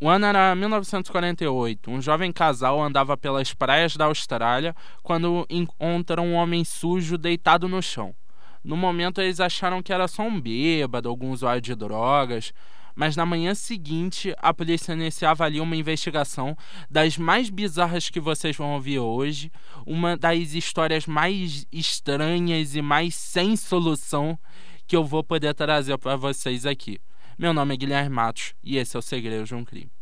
O ano era 1948. Um jovem casal andava pelas praias da Austrália quando encontram um homem sujo deitado no chão. No momento, eles acharam que era só um bêbado, algum usuário de drogas, mas na manhã seguinte a polícia iniciava ali uma investigação das mais bizarras que vocês vão ouvir hoje, uma das histórias mais estranhas e mais sem solução que eu vou poder trazer para vocês aqui. Meu nome é Guilherme Matos e esse é o Segredo de um Crime.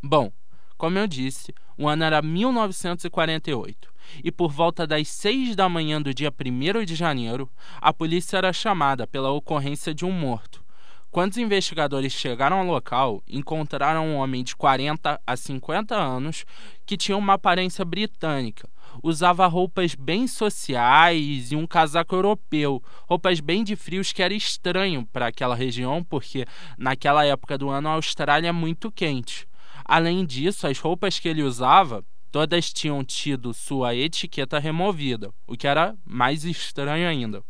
Bom, como eu disse, o ano era 1948 e por volta das 6 da manhã do dia 1 de janeiro, a polícia era chamada pela ocorrência de um morto. Quando os investigadores chegaram ao local, encontraram um homem de 40 a 50 anos que tinha uma aparência britânica. Usava roupas bem sociais e um casaco europeu, roupas bem de frios que era estranho para aquela região, porque naquela época do ano a Austrália é muito quente. Além disso, as roupas que ele usava todas tinham tido sua etiqueta removida, o que era mais estranho ainda.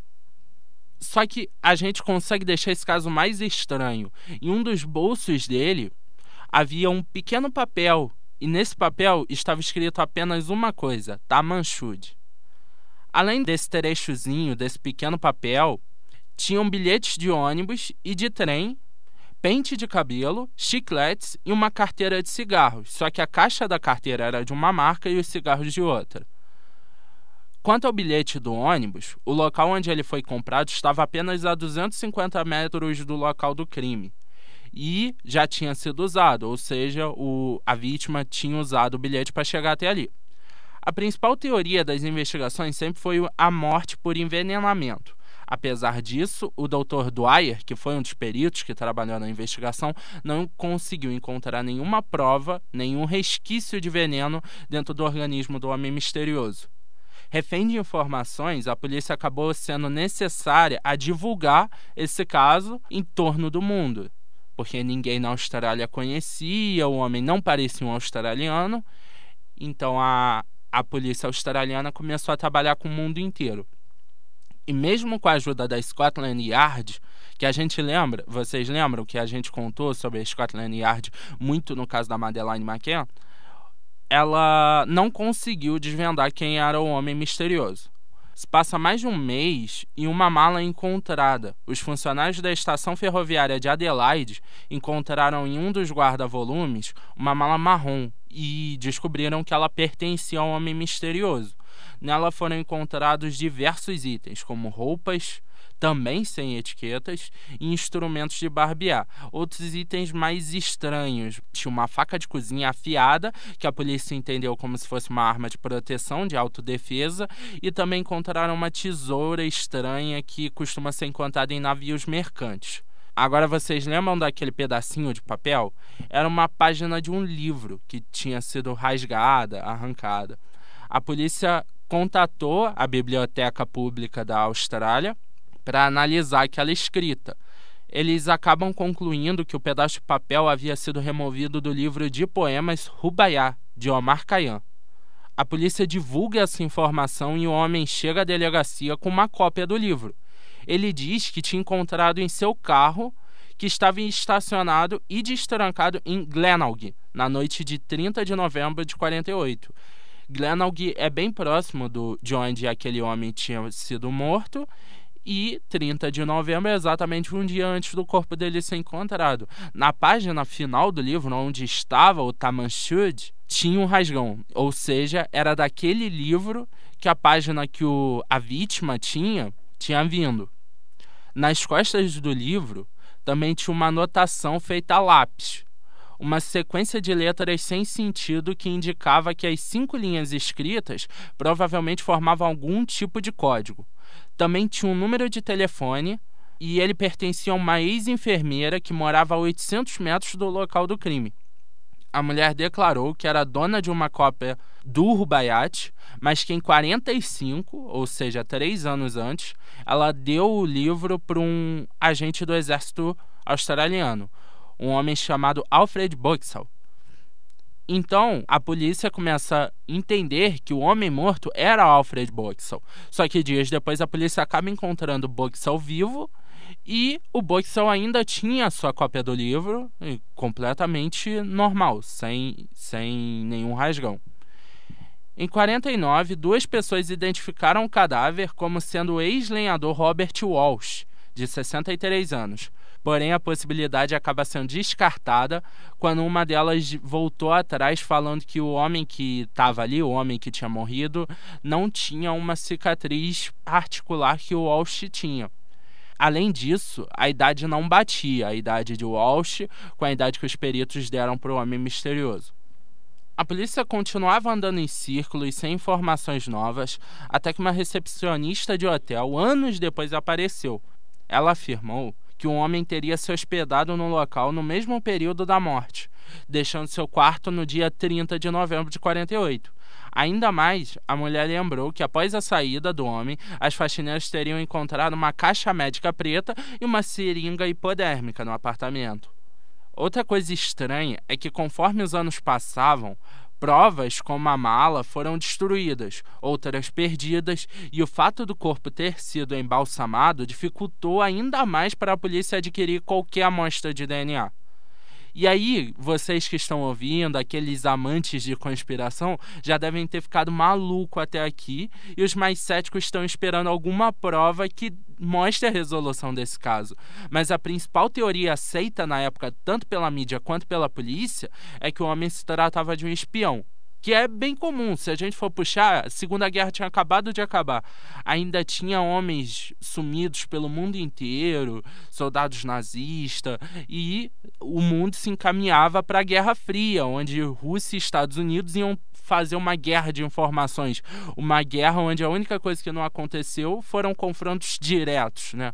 Só que a gente consegue deixar esse caso mais estranho. Em um dos bolsos dele havia um pequeno papel e nesse papel estava escrito apenas uma coisa: Tamanchud. Além desse trechozinho, desse pequeno papel, tinham bilhetes de ônibus e de trem, pente de cabelo, chicletes e uma carteira de cigarros. Só que a caixa da carteira era de uma marca e os cigarros de outra. Quanto ao bilhete do ônibus, o local onde ele foi comprado estava apenas a 250 metros do local do crime e já tinha sido usado, ou seja, o, a vítima tinha usado o bilhete para chegar até ali. A principal teoria das investigações sempre foi a morte por envenenamento. Apesar disso, o Dr. Dwyer, que foi um dos peritos que trabalhou na investigação, não conseguiu encontrar nenhuma prova, nenhum resquício de veneno dentro do organismo do homem misterioso. Refém de informações, a polícia acabou sendo necessária a divulgar esse caso em torno do mundo, porque ninguém na Austrália conhecia, o homem não parecia um australiano, então a, a polícia australiana começou a trabalhar com o mundo inteiro. E mesmo com a ajuda da Scotland Yard, que a gente lembra, vocês lembram que a gente contou sobre a Scotland Yard muito no caso da Madeleine McCann? Ela não conseguiu desvendar quem era o homem misterioso. Se passa mais de um mês e uma mala é encontrada. Os funcionários da estação ferroviária de Adelaide encontraram em um dos guarda-volumes uma mala marrom e descobriram que ela pertencia ao homem misterioso. Nela foram encontrados diversos itens, como roupas, também sem etiquetas, e instrumentos de barbear. Outros itens mais estranhos. Tinha uma faca de cozinha afiada, que a polícia entendeu como se fosse uma arma de proteção, de autodefesa, e também encontraram uma tesoura estranha que costuma ser encontrada em navios mercantes. Agora vocês lembram daquele pedacinho de papel? Era uma página de um livro que tinha sido rasgada, arrancada. A polícia contatou a Biblioteca Pública da Austrália para analisar aquela escrita. Eles acabam concluindo que o pedaço de papel havia sido removido do livro de poemas Rubaiá, de Omar Khayyam. A polícia divulga essa informação e o homem chega à delegacia com uma cópia do livro. Ele diz que tinha encontrado em seu carro, que estava estacionado e destrancado em Glenelg, na noite de 30 de novembro de 48. Glenelg é bem próximo do, de onde aquele homem tinha sido morto e 30 de novembro é exatamente um dia antes do corpo dele ser encontrado. Na página final do livro, onde estava o Tamanchud, tinha um rasgão, ou seja, era daquele livro que a página que o, a vítima tinha tinha vindo. Nas costas do livro também tinha uma anotação feita a lápis, uma sequência de letras sem sentido que indicava que as cinco linhas escritas provavelmente formavam algum tipo de código. Também tinha um número de telefone e ele pertencia a uma ex-enfermeira que morava a 800 metros do local do crime. A mulher declarou que era dona de uma cópia do Rubaiyat, mas que em 45, ou seja, três anos antes, ela deu o livro para um agente do exército australiano, um homem chamado Alfred Boxall. Então, a polícia começa a entender que o homem morto era Alfred Boxall. Só que dias depois a polícia acaba encontrando Boxall vivo e o Boxall ainda tinha sua cópia do livro completamente normal, sem, sem nenhum rasgão. Em 49, duas pessoas identificaram o cadáver como sendo o ex-lenhador Robert Walsh, de 63 anos. Porém, a possibilidade acaba sendo descartada quando uma delas voltou atrás falando que o homem que estava ali, o homem que tinha morrido, não tinha uma cicatriz particular que o Walsh tinha. Além disso, a idade não batia a idade de Walsh com a idade que os peritos deram para o homem misterioso. A polícia continuava andando em círculos sem informações novas, até que uma recepcionista de hotel, anos depois, apareceu. Ela afirmou que o homem teria se hospedado no local no mesmo período da morte, deixando seu quarto no dia 30 de novembro de 48. Ainda mais, a mulher lembrou que após a saída do homem, as faxineiras teriam encontrado uma caixa médica preta e uma seringa hipodérmica no apartamento. Outra coisa estranha é que, conforme os anos passavam, provas como a mala foram destruídas, outras perdidas, e o fato do corpo ter sido embalsamado dificultou ainda mais para a polícia adquirir qualquer amostra de DNA. E aí, vocês que estão ouvindo, aqueles amantes de conspiração, já devem ter ficado maluco até aqui, e os mais céticos estão esperando alguma prova que mostre a resolução desse caso. Mas a principal teoria aceita na época, tanto pela mídia quanto pela polícia, é que o homem se tratava de um espião que é bem comum. Se a gente for puxar, a Segunda Guerra tinha acabado de acabar. Ainda tinha homens sumidos pelo mundo inteiro, soldados nazistas, e o mundo se encaminhava para a Guerra Fria, onde Rússia e Estados Unidos iam fazer uma guerra de informações, uma guerra onde a única coisa que não aconteceu foram confrontos diretos, né?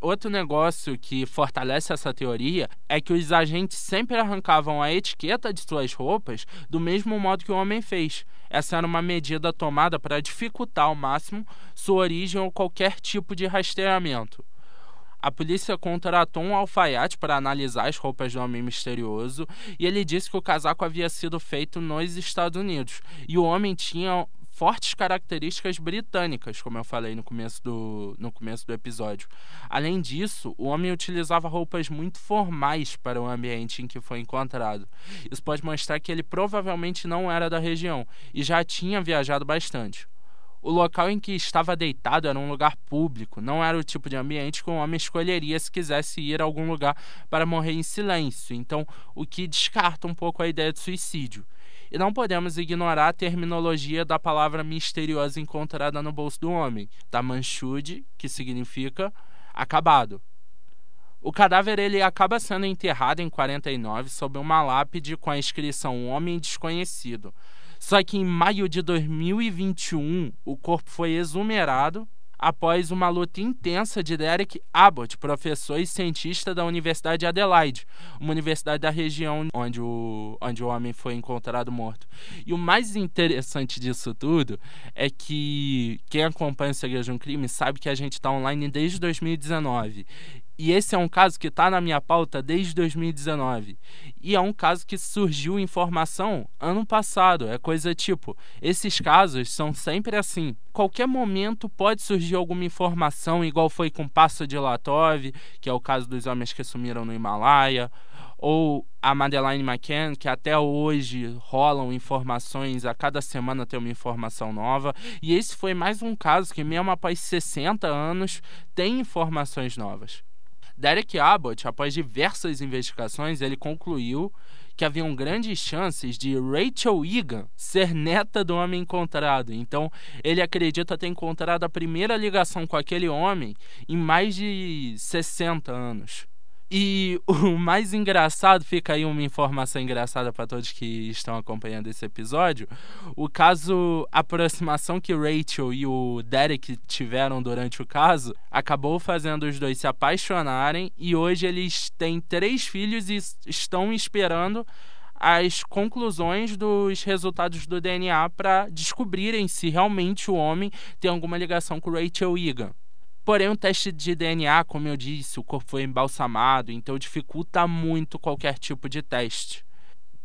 Outro negócio que fortalece essa teoria é que os agentes sempre arrancavam a etiqueta de suas roupas do mesmo modo que o homem fez. Essa era uma medida tomada para dificultar ao máximo sua origem ou qualquer tipo de rastreamento. A polícia contratou um alfaiate para analisar as roupas do homem misterioso e ele disse que o casaco havia sido feito nos Estados Unidos e o homem tinha fortes características britânicas, como eu falei no começo do, no começo do episódio. Além disso, o homem utilizava roupas muito formais para o ambiente em que foi encontrado. Isso pode mostrar que ele provavelmente não era da região e já tinha viajado bastante. O local em que estava deitado era um lugar público, não era o tipo de ambiente que um homem escolheria se quisesse ir a algum lugar para morrer em silêncio, então o que descarta um pouco a ideia de suicídio. E não podemos ignorar a terminologia da palavra misteriosa encontrada no bolso do homem, da manchude, que significa acabado. O cadáver ele acaba sendo enterrado em 49 sob uma lápide com a inscrição Homem Desconhecido. Só que em maio de 2021, o corpo foi exumerado após uma luta intensa de Derek Abbott, professor e cientista da Universidade de Adelaide, uma universidade da região onde o, onde o homem foi encontrado morto. E o mais interessante disso tudo é que quem acompanha o Segredo de um Crime sabe que a gente está online desde 2019 e esse é um caso que está na minha pauta desde 2019. E é um caso que surgiu informação ano passado. É coisa tipo: esses casos são sempre assim. Qualquer momento pode surgir alguma informação, igual foi com Passo de Latov, que é o caso dos homens que sumiram no Himalaia, ou a Madeleine McCann, que até hoje rolam informações, a cada semana tem uma informação nova. E esse foi mais um caso que, mesmo após 60 anos, tem informações novas. Derek Abbott, após diversas investigações, ele concluiu que haviam grandes chances de Rachel Egan ser neta do homem encontrado. Então, ele acredita ter encontrado a primeira ligação com aquele homem em mais de 60 anos. E o mais engraçado, fica aí uma informação engraçada para todos que estão acompanhando esse episódio. O caso, a aproximação que Rachel e o Derek tiveram durante o caso, acabou fazendo os dois se apaixonarem e hoje eles têm três filhos e estão esperando as conclusões dos resultados do DNA para descobrirem se realmente o homem tem alguma ligação com Rachel Egan. Porém, um teste de DNA, como eu disse, o corpo foi embalsamado, então dificulta muito qualquer tipo de teste.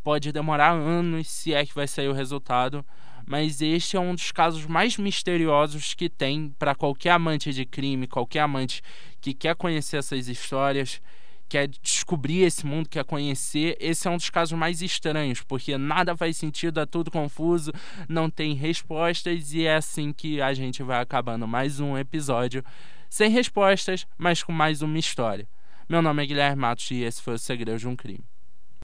Pode demorar anos se é que vai sair o resultado, mas este é um dos casos mais misteriosos que tem para qualquer amante de crime, qualquer amante que quer conhecer essas histórias, quer descobrir esse mundo, quer conhecer. Esse é um dos casos mais estranhos, porque nada faz sentido, é tudo confuso, não tem respostas e é assim que a gente vai acabando mais um episódio sem respostas, mas com mais uma história. Meu nome é Guilherme Matos e esse foi o Segredo de um Crime.